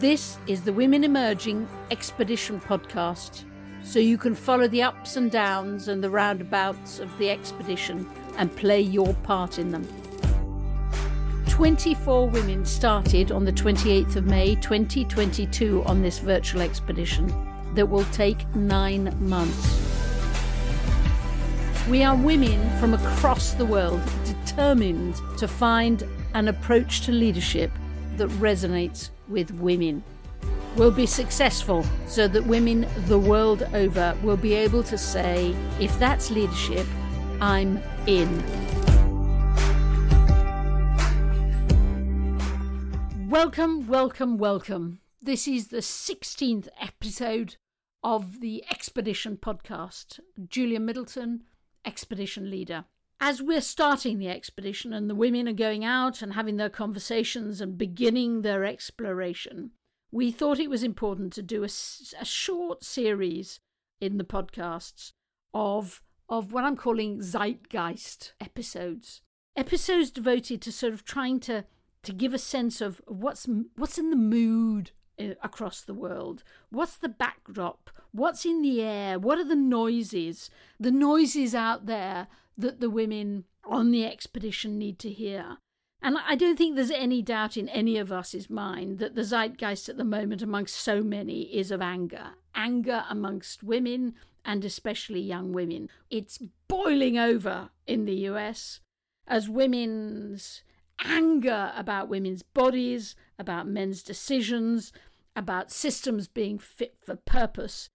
This is the Women Emerging Expedition podcast, so you can follow the ups and downs and the roundabouts of the expedition and play your part in them. 24 women started on the 28th of May 2022 on this virtual expedition that will take nine months. We are women from across the world determined to find an approach to leadership that resonates with women. We'll be successful so that women the world over will be able to say, if that's leadership, I'm in. Welcome, welcome, welcome. This is the 16th episode of the Expedition podcast. Julia Middleton, Expedition Leader. As we're starting the expedition and the women are going out and having their conversations and beginning their exploration, we thought it was important to do a, a short series in the podcasts of, of what I'm calling zeitgeist episodes. Episodes devoted to sort of trying to to give a sense of what's what's in the mood uh, across the world. What's the backdrop? What's in the air? What are the noises? The noises out there that the women on the expedition need to hear. And I don't think there's any doubt in any of us's mind that the zeitgeist at the moment amongst so many is of anger. Anger amongst women and especially young women. It's boiling over in the US as women's anger about women's bodies, about men's decisions, about systems being fit for purpose.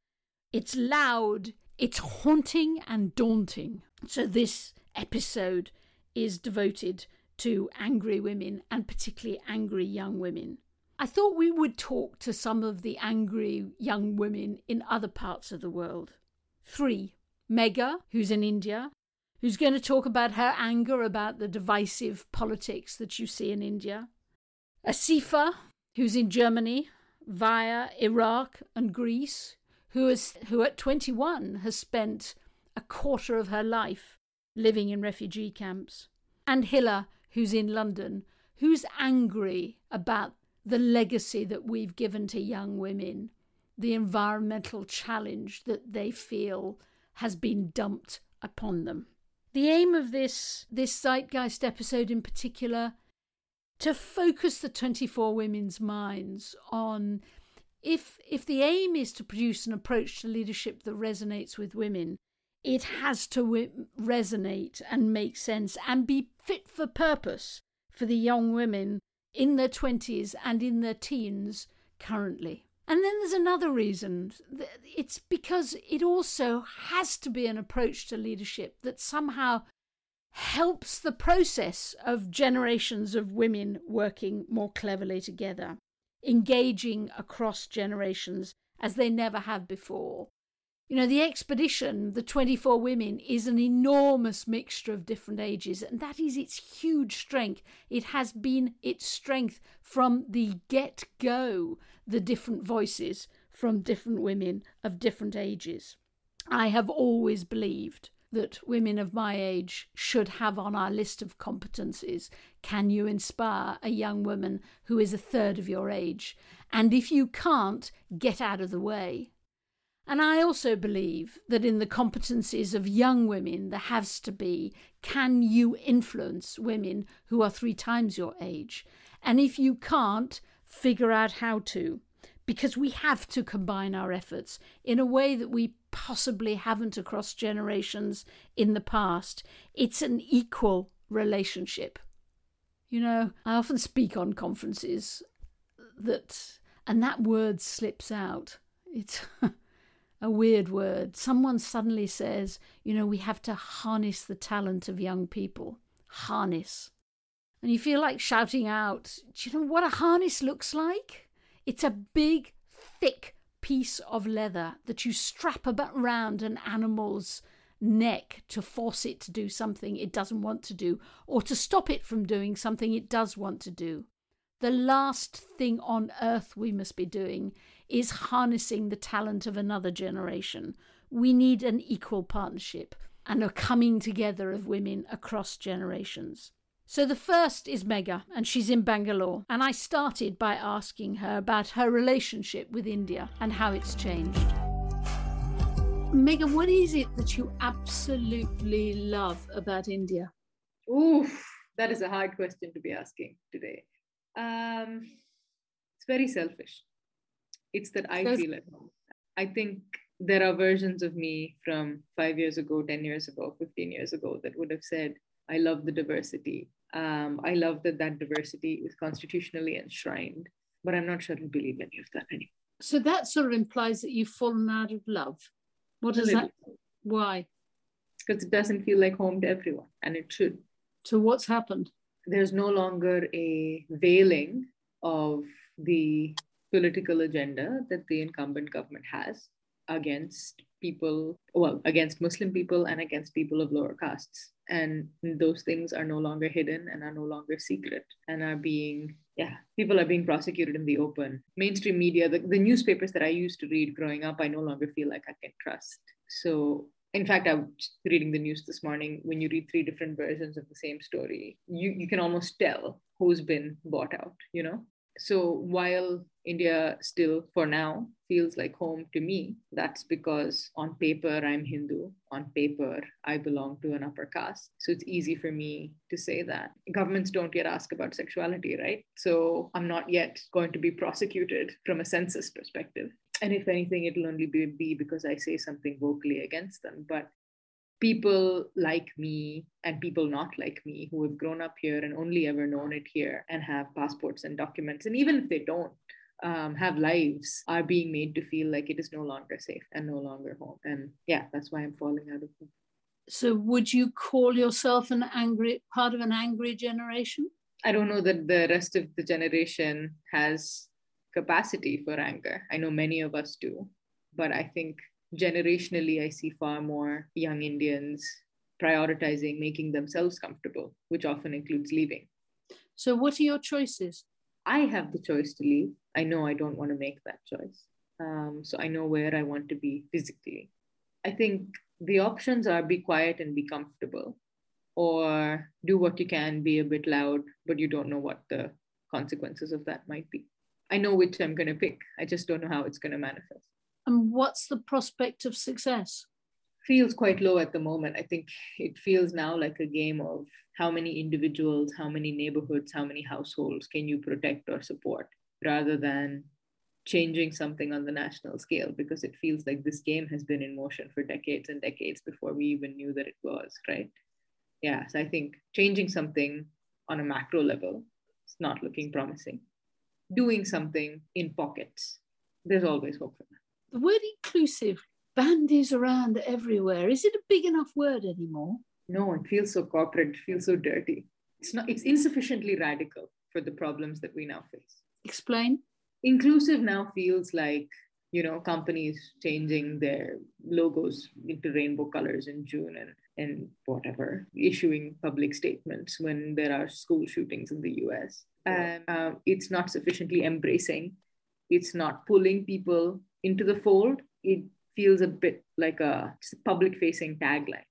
It's loud, it's haunting and daunting. So, this episode is devoted to angry women and particularly angry young women. I thought we would talk to some of the angry young women in other parts of the world. Three Megha, who's in India, who's going to talk about her anger about the divisive politics that you see in India. Asifa, who's in Germany via Iraq and Greece, who, is, who at 21 has spent a quarter of her life living in refugee camps. And Hila, who's in London, who's angry about the legacy that we've given to young women, the environmental challenge that they feel has been dumped upon them. The aim of this this zeitgeist episode in particular to focus the 24 women's minds on if if the aim is to produce an approach to leadership that resonates with women it has to w- resonate and make sense and be fit for purpose for the young women in their 20s and in their teens currently and then there's another reason. It's because it also has to be an approach to leadership that somehow helps the process of generations of women working more cleverly together, engaging across generations as they never have before, you know, the expedition, the 24 women, is an enormous mixture of different ages, and that is its huge strength. It has been its strength from the get go, the different voices from different women of different ages. I have always believed that women of my age should have on our list of competencies. Can you inspire a young woman who is a third of your age? And if you can't, get out of the way. And I also believe that in the competencies of young women, there has to be can you influence women who are three times your age? And if you can't, figure out how to. Because we have to combine our efforts in a way that we possibly haven't across generations in the past. It's an equal relationship. You know, I often speak on conferences that, and that word slips out. It's. a weird word. Someone suddenly says, you know, we have to harness the talent of young people. Harness. And you feel like shouting out, do you know what a harness looks like? It's a big, thick piece of leather that you strap around an animal's neck to force it to do something it doesn't want to do, or to stop it from doing something it does want to do. The last thing on earth we must be doing is harnessing the talent of another generation. We need an equal partnership and a coming together of women across generations. So the first is Megha, and she's in Bangalore. And I started by asking her about her relationship with India and how it's changed. Megha, what is it that you absolutely love about India? Oof, that is a hard question to be asking today. Um, it's very selfish. It's that I so, feel at home. I think there are versions of me from five years ago, 10 years ago, 15 years ago that would have said, I love the diversity. Um, I love that that diversity is constitutionally enshrined, but I'm not sure I believe any of that anymore. So that sort of implies that you've fallen out of love. What does that? Why? Because it doesn't feel like home to everyone, and it should. So what's happened? There's no longer a veiling of the political agenda that the incumbent government has against people, well, against Muslim people and against people of lower castes. And those things are no longer hidden and are no longer secret and are being, yeah, people are being prosecuted in the open. Mainstream media, the, the newspapers that I used to read growing up, I no longer feel like I can trust. So in fact, I was reading the news this morning. When you read three different versions of the same story, you, you can almost tell who's been bought out, you know? So while India still, for now, feels like home to me, that's because on paper, I'm Hindu. On paper, I belong to an upper caste. So it's easy for me to say that. Governments don't yet ask about sexuality, right? So I'm not yet going to be prosecuted from a census perspective. And if anything, it'll only be, be because I say something vocally against them. But people like me and people not like me who have grown up here and only ever known it here and have passports and documents, and even if they don't, um, have lives are being made to feel like it is no longer safe and no longer home. And yeah, that's why I'm falling out of home. So, would you call yourself an angry part of an angry generation? I don't know that the rest of the generation has capacity for anger. I know many of us do, but I think generationally, I see far more young Indians prioritizing making themselves comfortable, which often includes leaving. So, what are your choices? I have the choice to leave. I know I don't want to make that choice. Um, so, I know where I want to be physically. I think the options are be quiet and be comfortable, or do what you can, be a bit loud, but you don't know what the consequences of that might be. I know which I'm going to pick. I just don't know how it's going to manifest. And what's the prospect of success? Feels quite low at the moment. I think it feels now like a game of how many individuals, how many neighborhoods, how many households can you protect or support rather than changing something on the national scale because it feels like this game has been in motion for decades and decades before we even knew that it was, right? Yeah, so I think changing something on a macro level is not looking promising. Doing something in pockets, there's always hope for that the word inclusive bandies around everywhere. Is it a big enough word anymore? No, it feels so corporate, it feels so dirty. It's not it's insufficiently radical for the problems that we now face. Explain. Inclusive now feels like you know companies changing their logos into rainbow colors in June and and whatever issuing public statements when there are school shootings in the US. And uh, it's not sufficiently embracing. It's not pulling people into the fold, it feels a bit like a public facing tagline.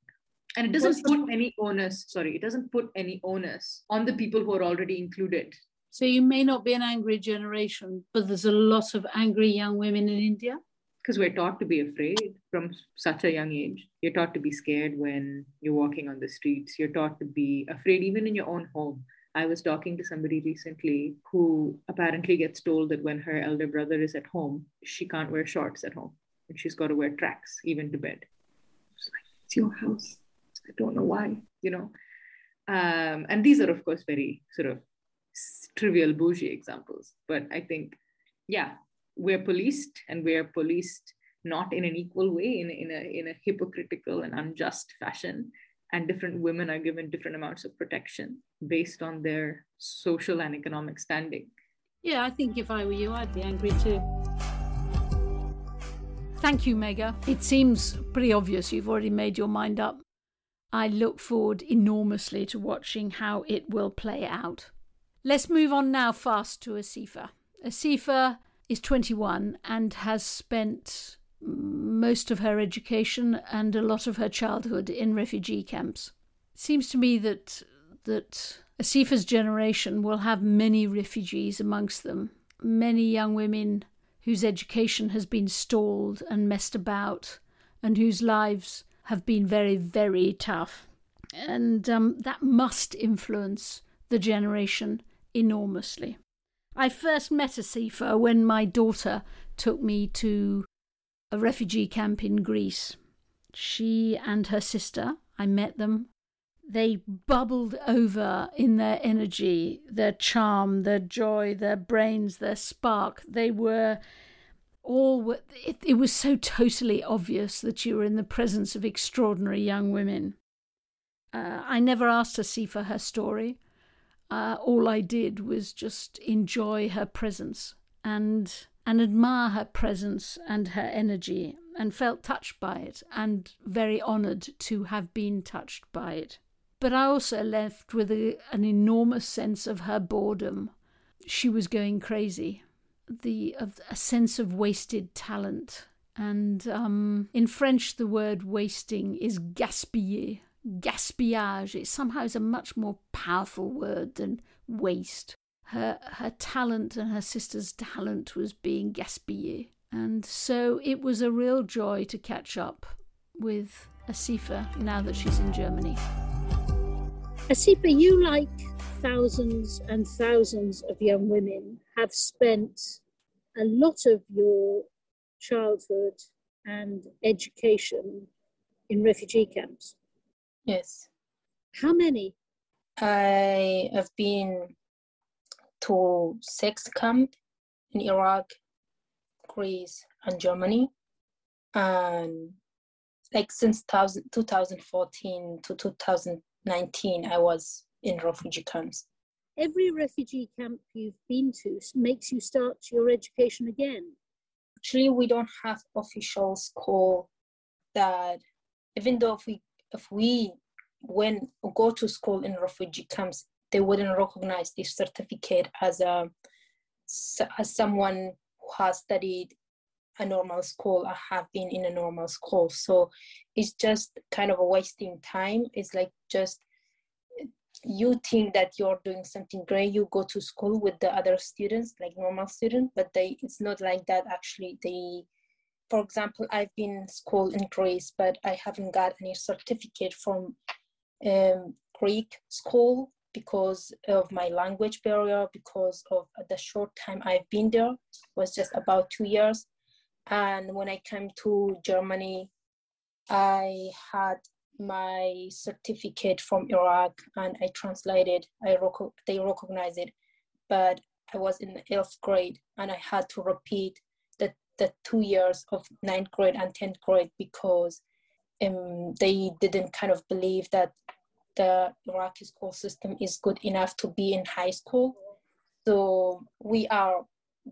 And it doesn't put any onus, sorry, it doesn't put any onus on the people who are already included. So you may not be an angry generation, but there's a lot of angry young women in India. Because we're taught to be afraid from such a young age. You're taught to be scared when you're walking on the streets. You're taught to be afraid even in your own home. I was talking to somebody recently who apparently gets told that when her elder brother is at home, she can't wear shorts at home and she's got to wear tracks even to bed. It's like, it's your house. I don't know why, you know. Um, and these are, of course, very sort of trivial bougie examples. But I think, yeah, we're policed and we're policed not in an equal way, in, in, a, in a hypocritical and unjust fashion and different women are given different amounts of protection based on their social and economic standing. Yeah, I think if I were you, I'd be angry too. Thank you, Megha. It seems pretty obvious you've already made your mind up. I look forward enormously to watching how it will play out. Let's move on now fast to Asifa. Asifa is 21 and has spent most of her education and a lot of her childhood in refugee camps. It seems to me that that Asifa's generation will have many refugees amongst them, many young women whose education has been stalled and messed about, and whose lives have been very, very tough. And um, that must influence the generation enormously. I first met Asifa when my daughter took me to a refugee camp in Greece. She and her sister, I met them. They bubbled over in their energy, their charm, their joy, their brains, their spark. They were all, it, it was so totally obvious that you were in the presence of extraordinary young women. Uh, I never asked Asifa her story. Uh, all I did was just enjoy her presence and and admire her presence and her energy and felt touched by it and very honoured to have been touched by it. But I also left with a, an enormous sense of her boredom. She was going crazy, the of a sense of wasted talent. And um, in French, the word wasting is gaspiller, gaspillage. It somehow is a much more powerful word than waste her her talent and her sister's talent was being gaspillé. And so it was a real joy to catch up with Asifa now that she's in Germany. Asifa, you, like thousands and thousands of young women, have spent a lot of your childhood and education in refugee camps. Yes. How many? I have been to six camp in Iraq, Greece, and Germany. And like since 2014 to 2019, I was in refugee camps. Every refugee camp you've been to makes you start your education again. Actually, we don't have official school that, even though if we if we when go to school in refugee camps, they wouldn't recognize this certificate as a as someone who has studied a normal school or have been in a normal school. So it's just kind of a wasting time. It's like just you think that you're doing something great you go to school with the other students like normal students but they it's not like that actually. They for example i've been school in greece but i haven't got any certificate from um, greek school because of my language barrier, because of the short time I've been there, was just about two years. And when I came to Germany, I had my certificate from Iraq and I translated, I rec- they recognized it, but I was in the 11th grade and I had to repeat the, the two years of ninth grade and 10th grade because um, they didn't kind of believe that the Iraqi school system is good enough to be in high school. So we are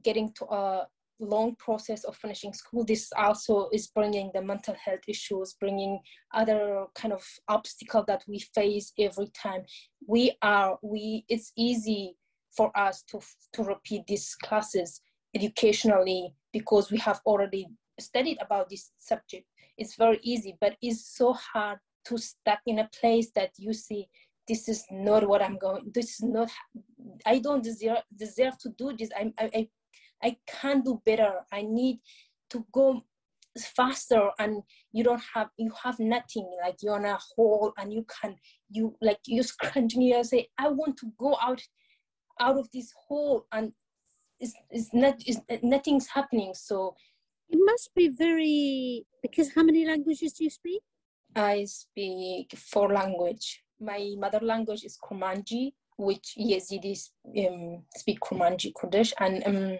getting to a long process of finishing school. This also is bringing the mental health issues, bringing other kind of obstacle that we face every time. We are we. It's easy for us to to repeat these classes educationally because we have already studied about this subject. It's very easy, but it's so hard to stuck in a place that you see this is not what i'm going this is not i don't deserve deserve to do this. I i i can't do better. I need to go faster and you don't have you have nothing. Like you're in a hole and you can you like you continue and say i want to go out out of this hole and it's, it's not it's, nothing's happening. So it must be very because how many languages do you speak I speak four language. My mother language is Kurmanji, which Yazidis um, speak Kurmanji Kurdish, and um,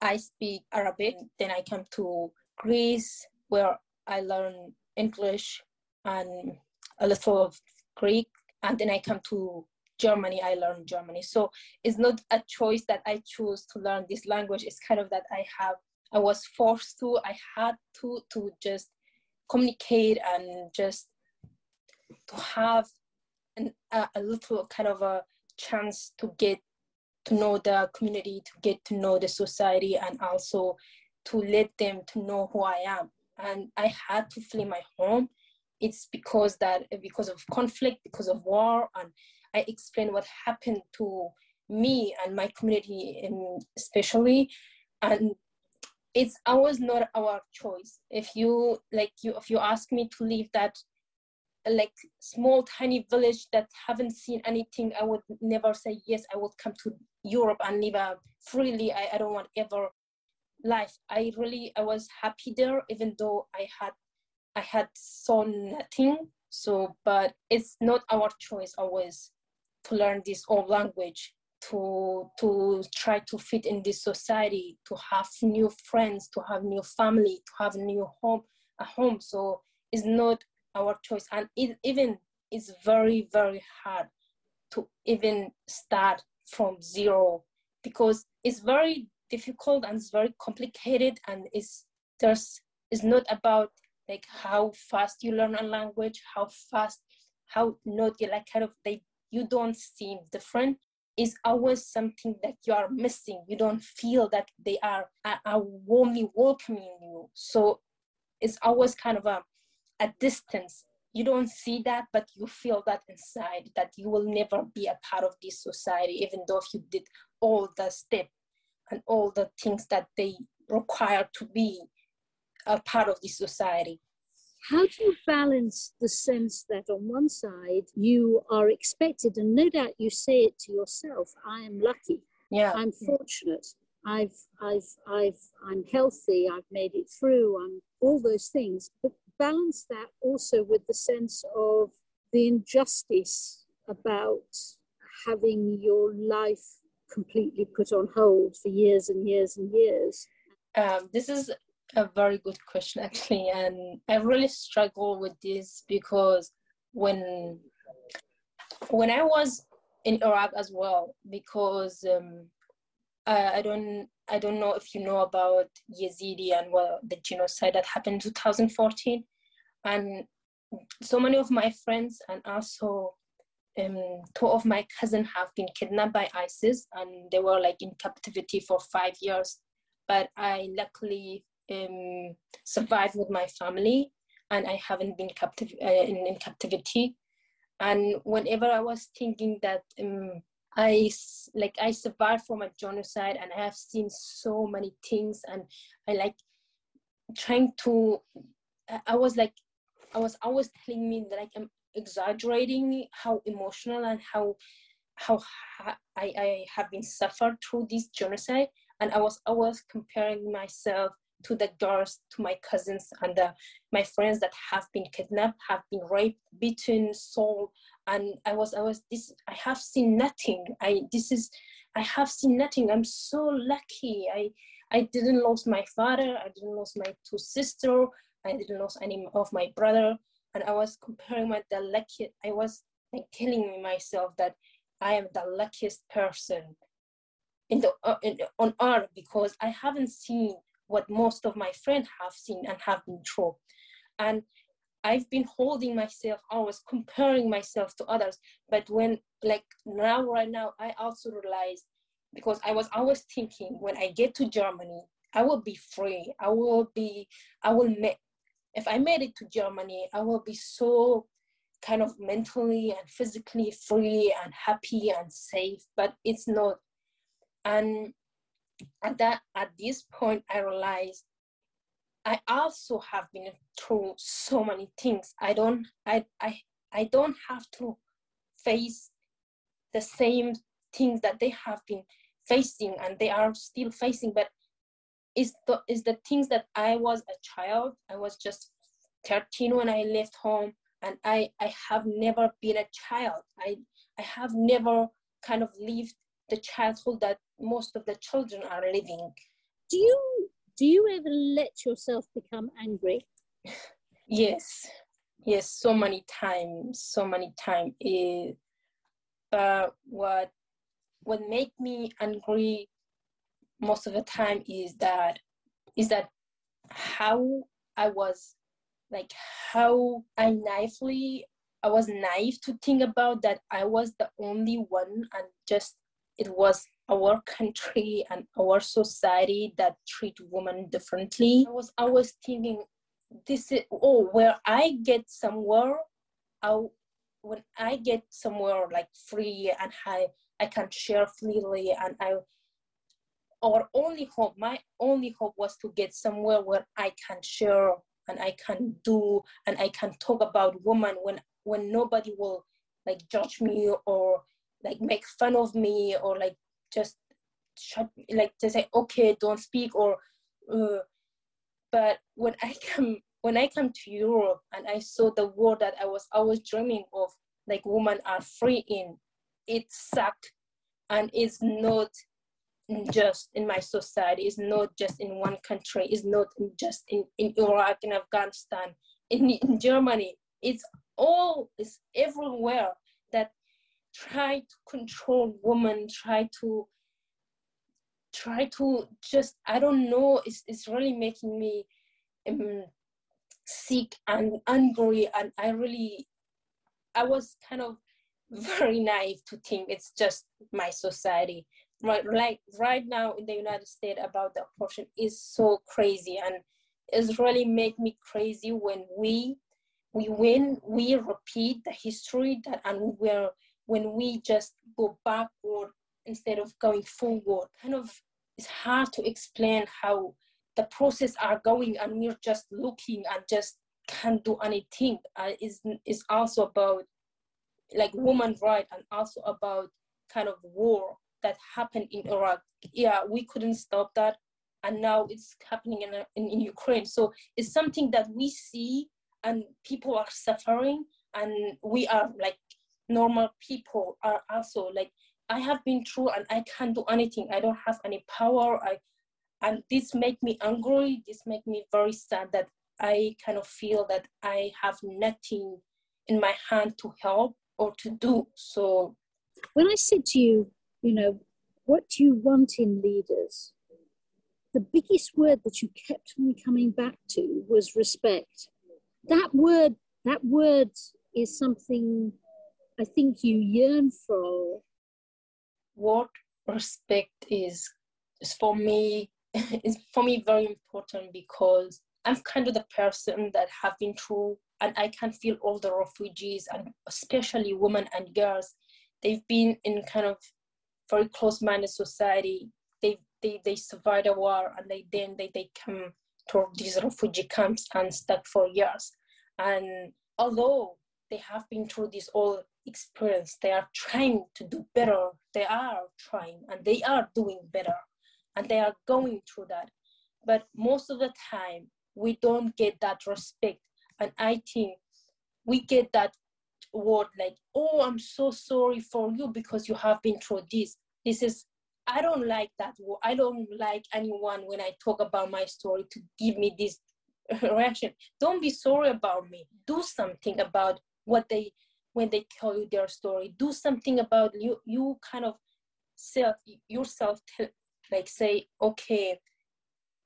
I speak Arabic. Then I come to Greece, where I learn English and a little of Greek, and then I come to Germany. I learn Germany. So it's not a choice that I choose to learn this language. It's kind of that I have. I was forced to. I had to to just communicate and just to have an, a, a little kind of a chance to get to know the community, to get to know the society, and also to let them to know who I am. And I had to flee my home. It's because that because of conflict, because of war, and I explain what happened to me and my community, especially, and it's always not our choice. If you like, you if you ask me to leave that like small tiny village that haven't seen anything i would never say yes i would come to europe and live uh, freely. I, I don't want ever life. I really i was happy there even though i had i had saw nothing. So but it's not our choice always to learn this old language to to try to fit in this society to have new friends to have new family to have new home a home. So it's not our choice. And it even it's very very hard to even start from zero because it's very difficult and it's very complicated and it's there's it's not about like how fast you learn a language how fast how not like kind of they you don't seem different is always something that you are missing. You don't feel that they are, are, warmly welcoming you. So it's always kind of a a distance. You don't see that but you feel that inside that you will never be a part of this society even though if you did all the steps and all the things that they require to be a part of this society how do you balance the sense that on one side you are expected and no doubt you say it to yourself i am lucky. Yeah. I'm fortunate. I've i've i've i'm healthy. I've made it through i'm all those things. But balance that also with the sense of the injustice about having your life completely put on hold for years and years and years? Um, this is a very good question, actually, and I really struggle with this because when when I was in Iraq as well, because um, I, I don't I don't know if you know about Yazidi and well the genocide that happened in 2014, and so many of my friends and also um, two of my cousins have been kidnapped by ISIS and they were like in captivity for five years. But I luckily um, survived with my family and I haven't been captive uh, in, in, captivity. And whenever I was thinking that um, I like I survived from a genocide and I have seen so many things and I like trying to I was like I was always telling me that like I'm exaggerating how emotional and how how I, I have been suffered through this genocide and I was always comparing myself to the girls, to my cousins and the, my friends that have been kidnapped, have been raped, beaten, sold, and I was I was this I have seen nothing. I this is I have seen nothing. I'm so lucky. I I didn't lose my father. I didn't lose my two sister. I didn't lose any of my brother, and I was comparing my the lucky. I was like telling myself that I am the luckiest person in the, uh, in, on earth because I haven't seen what most of my friends have seen and have been through, and I've been holding myself, always comparing myself to others. But when, like now, right now, I also realized because I was always thinking when I get to Germany, I will be free. I will be, I will make, if I made it to Germany, I will be so kind of mentally and physically free and happy and safe, but it's not. And at that at this point I realized I also have been through so many things. I don't I I I don't have to face the same things that they have been facing and they are still facing, but is the is the things that I was a child. I was just 13 when I left home, and I I have never been a child. I I have never kind of lived the childhood that most of the children are living. Do you do you ever let yourself become angry? yes, yes, so many times, so many times. It, eh, but what what make me angry most of the time is that is that how I was like how I naively I was naive to think about that I was the only one and just it was our country and our society that treat women differently. I was always thinking this is oh where I get somewhere I'll when I get somewhere like free and I I can share freely and I our only hope, my only hope was to get somewhere where I can share and I can do and I can talk about women when when nobody will like judge me or like make fun of me or like just shut like to say okay don't speak or uh, but when I come when I come to Europe and I saw the world that I was always dreaming of like women are free in it sucked. And it's not just in my society it's not just in one country it's not just in, in iraq in afghanistan in, in germany. It's all it's everywhere try to control women try to try to just i don't know it's, it's really making me um, sick and angry and i really i was kind of very naive to think it's just my society. Right like right now in the united states about the abortion is so crazy and it's really make me crazy when we we win we repeat the history that and we're when we just go backward instead of going forward kind of it's hard to explain how the process are going and we're just looking and just can't do anything uh, is is also about like woman right and also about kind of war that happened in Iraq. Yeah, we couldn't stop that, and now it's happening in, in, in Ukraine. So it's something that we see, and people are suffering, and we are like normal people are also like I have been through, and I can't do anything. I don't have any power. I and this make me angry. This make me very sad that I kind of feel that I have nothing in my hand to help or to do. So when I said to you, you know, what do you want in leaders? The biggest word that you kept me coming back to was respect. That word, that word is something I think you yearn for. What respect is is for me is for me very important because I'm kind of the person that have been through and I can feel all the refugees and especially women and girls. They've been in kind of very close-minded society. They they they survived a war and they then they, they come to these refugee camps and stuck for years. And although they have been through this all experience, they are trying to do better. They are trying and they are doing better and they are going through that. But most of the time, we don't get that respect. And I think we get that word like, oh, I'm so sorry for you because you have been through this. This is, I don't like that word. I don't like anyone when I talk about my story to give me this reaction. Don't be sorry about me. Do something about what they, when they tell you their story. Do something about you. You kind of self yourself, like say, okay,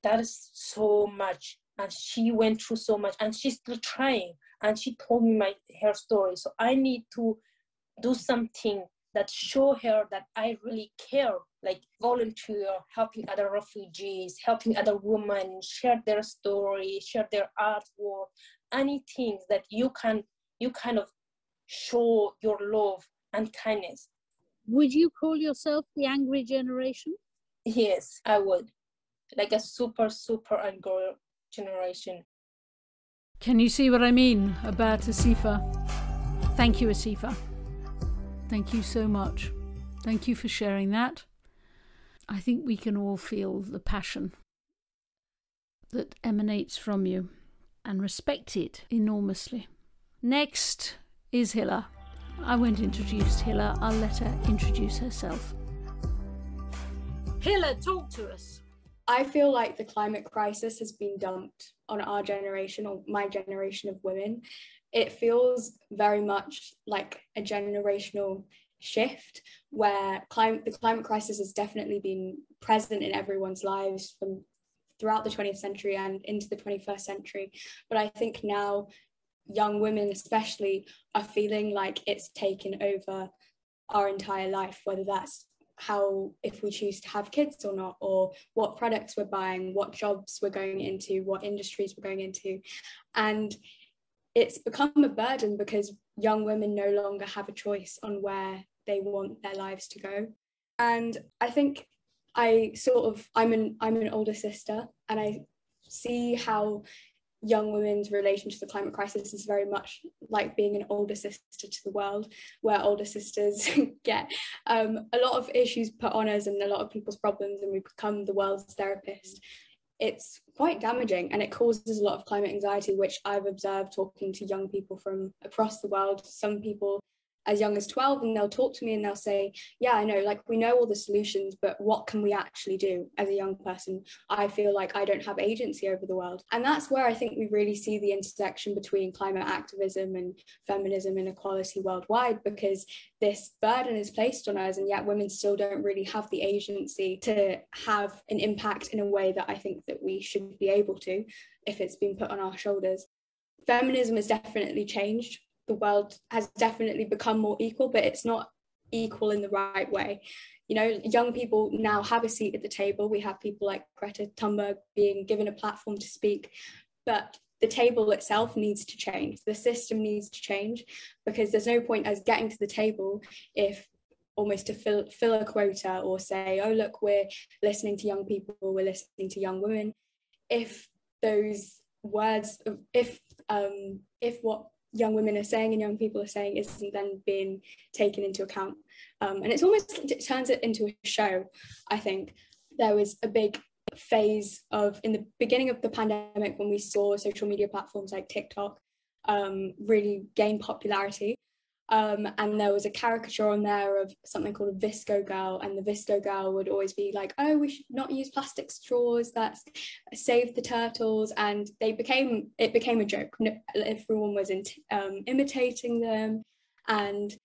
that is so much and she went through so much and she's still trying and she told me my her story so i need to do something that show her that i really care like volunteer helping other refugees helping other women share their story share their artwork anything that you can you kind of show your love and kindness would you call yourself the angry generation yes i would like a super super angry generation. Can you see what I mean about Asifa? Thank you, Asifa. Thank you so much. Thank you for sharing that. I think we can all feel the passion that emanates from you and respect it enormously. Next is Hila. I won't introduce Hila, I'll let her introduce herself. Hila, talk to us. I feel like the climate crisis has been dumped on our generation or my generation of women. It feels very much like a generational shift where climate the climate crisis has definitely been present in everyone's lives from throughout the 20th century and into the 21st century but i think now young women especially are feeling like it's taken over our entire life whether that's how if we choose to have kids or not or what products we're buying what jobs we're going into what industries we're going into and it's become a burden because young women no longer have a choice on where they want their lives to go. And I think I sort of I'm an I'm an older sister and I see how young women's relation to the climate crisis is very much like being an older sister to the world, where older sisters get um, a lot of issues put on us and a lot of people's problems, and we become the world's therapist. It's quite damaging and it causes a lot of climate anxiety, which I've observed talking to young people from across the world. Some people as young as 12 and they'll talk to me and they'll say yeah i know like we know all the solutions but what can we actually do as a young person? I feel like i don't have agency over the world. And that's where i think we really see the intersection between climate activism and feminism and equality worldwide because this burden is placed on us and yet women still don't really have the agency to have an impact in a way that i think that we should be able to if it's been put on our shoulders. Feminism has definitely changed the world has definitely become more equal, but it's not equal in the right way. You know, young people now have a seat at the table. We have people like Greta Thunberg being given a platform to speak, but the table itself needs to change. The system needs to change because there's no point as getting to the table if almost to fill, fill a quota or say, oh, look, we're listening to young people, we're listening to young women. If those words, if um, if what young women are saying and young people are saying isn't then being taken into account. Um, and it's almost, it turns it into a show, I think. There was a big phase of, in the beginning of the pandemic, when we saw social media platforms like TikTok um, really gain popularity. Um, and there was a caricature on there of something called a VSCO girl, and the VSCO girl would always be like, "Oh, we should not use plastic straws. That's save the turtles." And they became it became a joke. Everyone was in, um, imitating them, and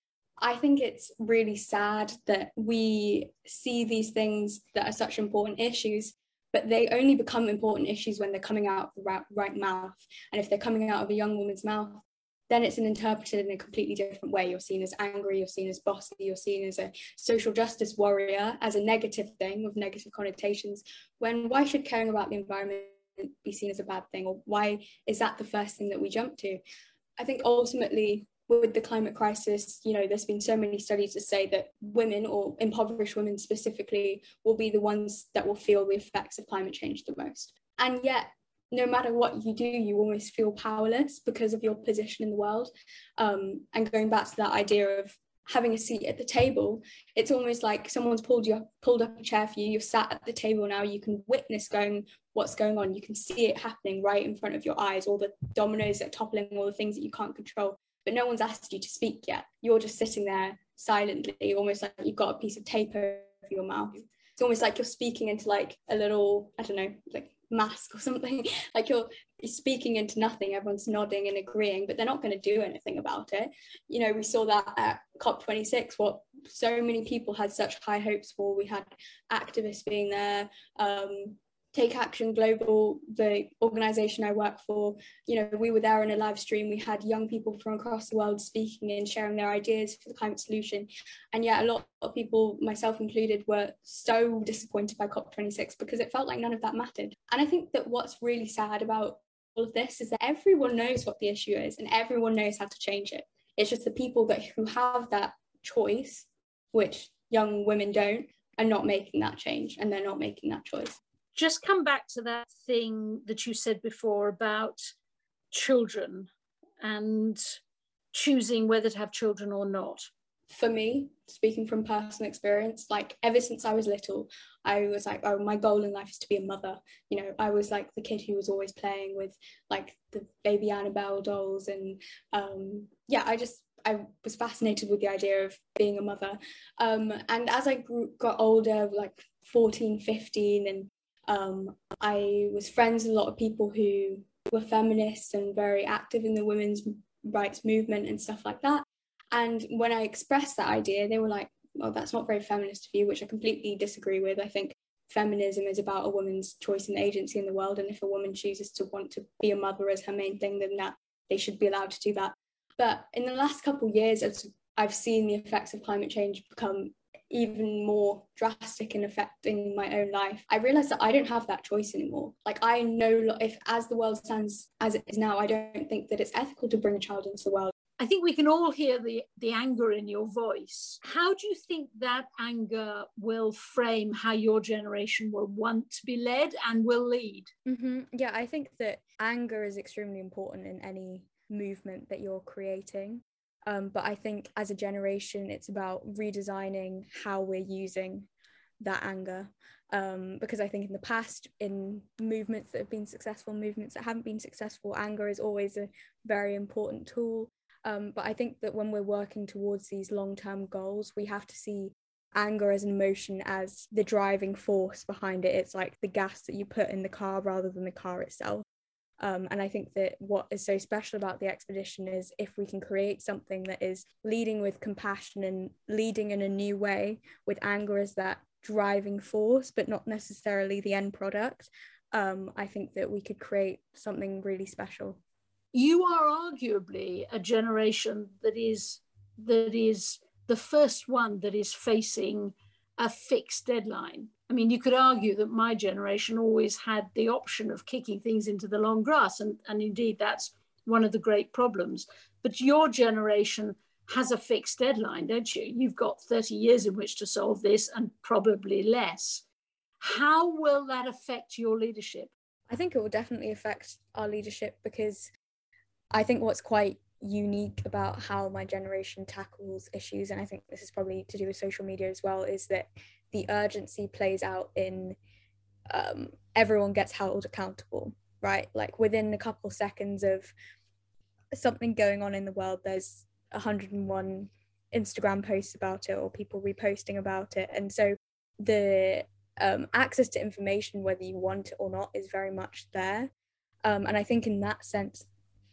I think it's really sad that we see these things that are such important issues, but they only become important issues when they're coming out of the right, right mouth. And if they're coming out of a young woman's mouth, then it's interpreted in a completely different way. You're seen as angry, you're seen as bossy, you're seen as a social justice warrior, as a negative thing with negative connotations. When why should caring about the environment be seen as a bad thing, or why is that the first thing that we jump to? I think ultimately with the climate crisis, you know, there's been so many studies to say that women or impoverished women specifically will be the ones that will feel the effects of climate change the most. And yet no matter what you do, you almost feel powerless because of your position in the world. Um, and going back to that idea of having a seat at the table, it's almost like someone's pulled you pulled up a chair for you. You've sat at the table now. You can witness going what's going on. You can see it happening right in front of your eyes. All the dominoes that are toppling, all the things that you can't control. But no one's asked you to speak yet. You're just sitting there silently, almost like you've got a piece of tape over your mouth. It's almost like you're speaking into like a little, I don't know, like mask or something. Like you're, speaking into nothing everyone's nodding and agreeing but they're not going to do anything about it. You know we saw that at cop26 what so many people had such high hopes for. We had activists being there um, Take Action Global, the organization I work for, you know, we were there in a live stream. We had young people from across the world speaking and sharing their ideas for the climate solution. And yet, a lot of people, myself included, were so disappointed by COP26 because it felt like none of that mattered. And I think that what's really sad about all of this is that everyone knows what the issue is and everyone knows how to change it. It's just the people that who have that choice, which young women don't, are not making that change and they're not making that choice just come back to that thing that you said before about children and choosing whether to have children or not. For me, speaking from personal experience, like ever since I was little, I was like, oh, my goal in life is to be a mother. You know, I was like the kid who was always playing with like the baby Annabell dolls. And um, yeah, I just, I was fascinated with the idea of being a mother. Um, and as I grew, got older, like 14, 15, and um, I was friends with a lot of people who were feminists and very active in the women's rights movement and stuff like that. And when I expressed that idea, they were like, well, that's not very feminist of you, which I completely disagree with. I think feminism is about a woman's choice and agency in the world. And if a woman chooses to want to be a mother as her main thing, then that they should be allowed to do that. But in the last couple of years, I've seen the effects of climate change become even more drastic in affecting my own life, I realized that I don't have that choice anymore. Like, I know if, as the world stands as it is now, I don't think that it's ethical to bring a child into the world. I think we can all hear the, the anger in your voice. How do you think that anger will frame how your generation will want to be led and will lead? Mm-hmm. Yeah, I think that anger is extremely important in any movement that you're creating. Um, but I think as a generation, it's about redesigning how we're using that anger. Um, because I think in the past, in movements that have been successful, movements that haven't been successful, anger is always a very important tool. Um, but I think that when we're working towards these long term goals, we have to see anger as an emotion as the driving force behind it. It's like the gas that you put in the car rather than the car itself. Um, and I think that what is so special about the expedition is if we can create something that is leading with compassion and leading in a new way, with anger as that driving force, but not necessarily the end product, um, I think that we could create something really special. You are arguably a generation that is that is the first one that is facing a fixed deadline. I mean, you could argue that my generation always had the option of kicking things into the long grass, and, and indeed that's one of the great problems. But your generation has a fixed deadline, don't you? You've got 30 years in which to solve this and probably less. How will that affect your leadership? I think it will definitely affect our leadership because I think what's quite unique about how my generation tackles issues, and I think this is probably to do with social media as well, is that the urgency plays out in um, everyone gets held accountable, right? Like within a couple seconds of something going on in the world, there's 101 Instagram posts about it or people reposting about it. And so the um, access to information, whether you want it or not, is very much there. Um, and I think in that sense,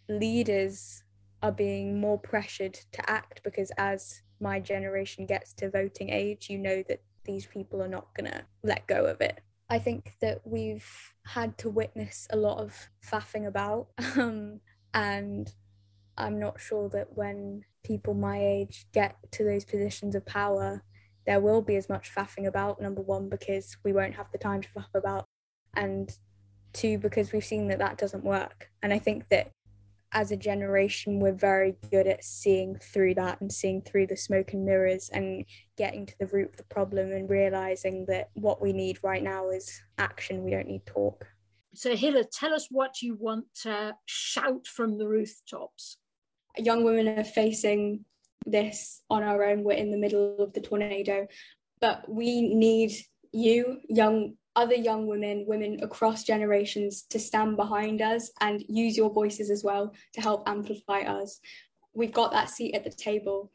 leaders are being more pressured to act because as my generation gets to voting age, you know that these people are not going to let go of it. I think that we've had to witness a lot of faffing about. Um, and I'm not sure that when people my age get to those positions of power, there will be as much faffing about. Number one, because we won't have the time to faff about. And two, because we've seen that that doesn't work. And I think that as a generation, we're very good at seeing through that and seeing through the smoke and mirrors and getting to the root of the problem and realizing that what we need right now is action. We don't need talk. So, Hila, tell us what you want to shout from the rooftops. Young women are facing this on our own. We're in the middle of the tornado, but we need you, young other young women, women across generations to stand behind us and use your voices as well to help amplify us. We've got that seat at the table,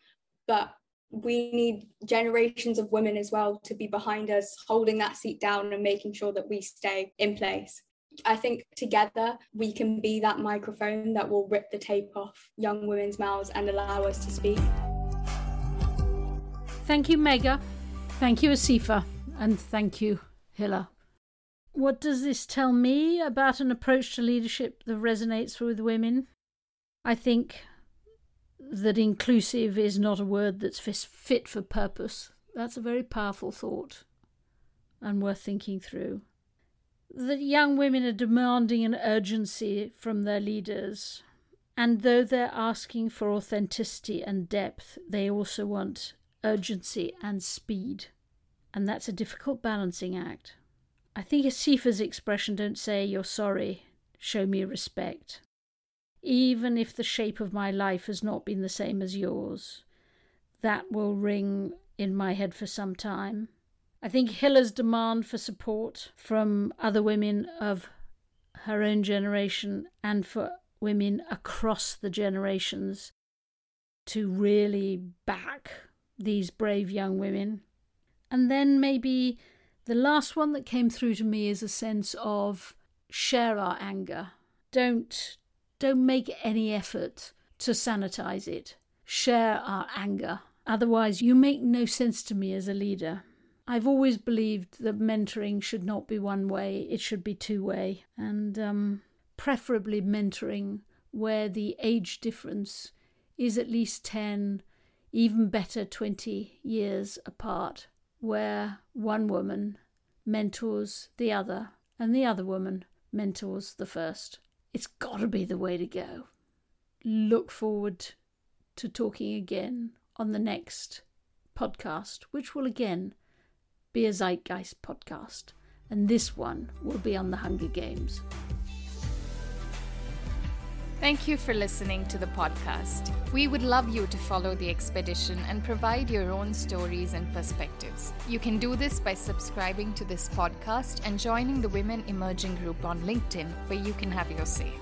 but we need generations of women as well to be behind us, holding that seat down and making sure that we stay in place. I think together we can be that microphone that will rip the tape off young women's mouths and allow us to speak. Thank you, Megha. Thank you, Asifa. And thank you, Hila. What does this tell me about an approach to leadership that resonates with women? I think that inclusive is not a word that's fit for purpose. That's a very powerful thought and worth thinking through. That young women are demanding an urgency from their leaders, and though they're asking for authenticity and depth, they also want urgency and speed. And that's a difficult balancing act. I think Asifa's expression, don't say you're sorry, show me respect. Even if the shape of my life has not been the same as yours, that will ring in my head for some time. I think Hila's demand for support from other women of her own generation and for women across the generations to really back these brave young women. And then maybe the last one that came through to me is a sense of share our anger. Don't don't make any effort to sanitize it. Share our anger. Otherwise, you make no sense to me as a leader. I've always believed that mentoring should not be one way, it should be two way, and um, preferably mentoring where the age difference is at least 10, even better 20 years apart where one woman mentors the other and the other woman mentors the first. It's got to be the way to go. Look forward to talking again on the next podcast, which will again be a Zeitgeist podcast. And this one will be on the Hunger Games. Thank you for listening to the podcast. We would love you to follow the expedition and provide your own stories and perspectives. You can do this by subscribing to this podcast and joining the Women Emerging group on LinkedIn, where you can have your say.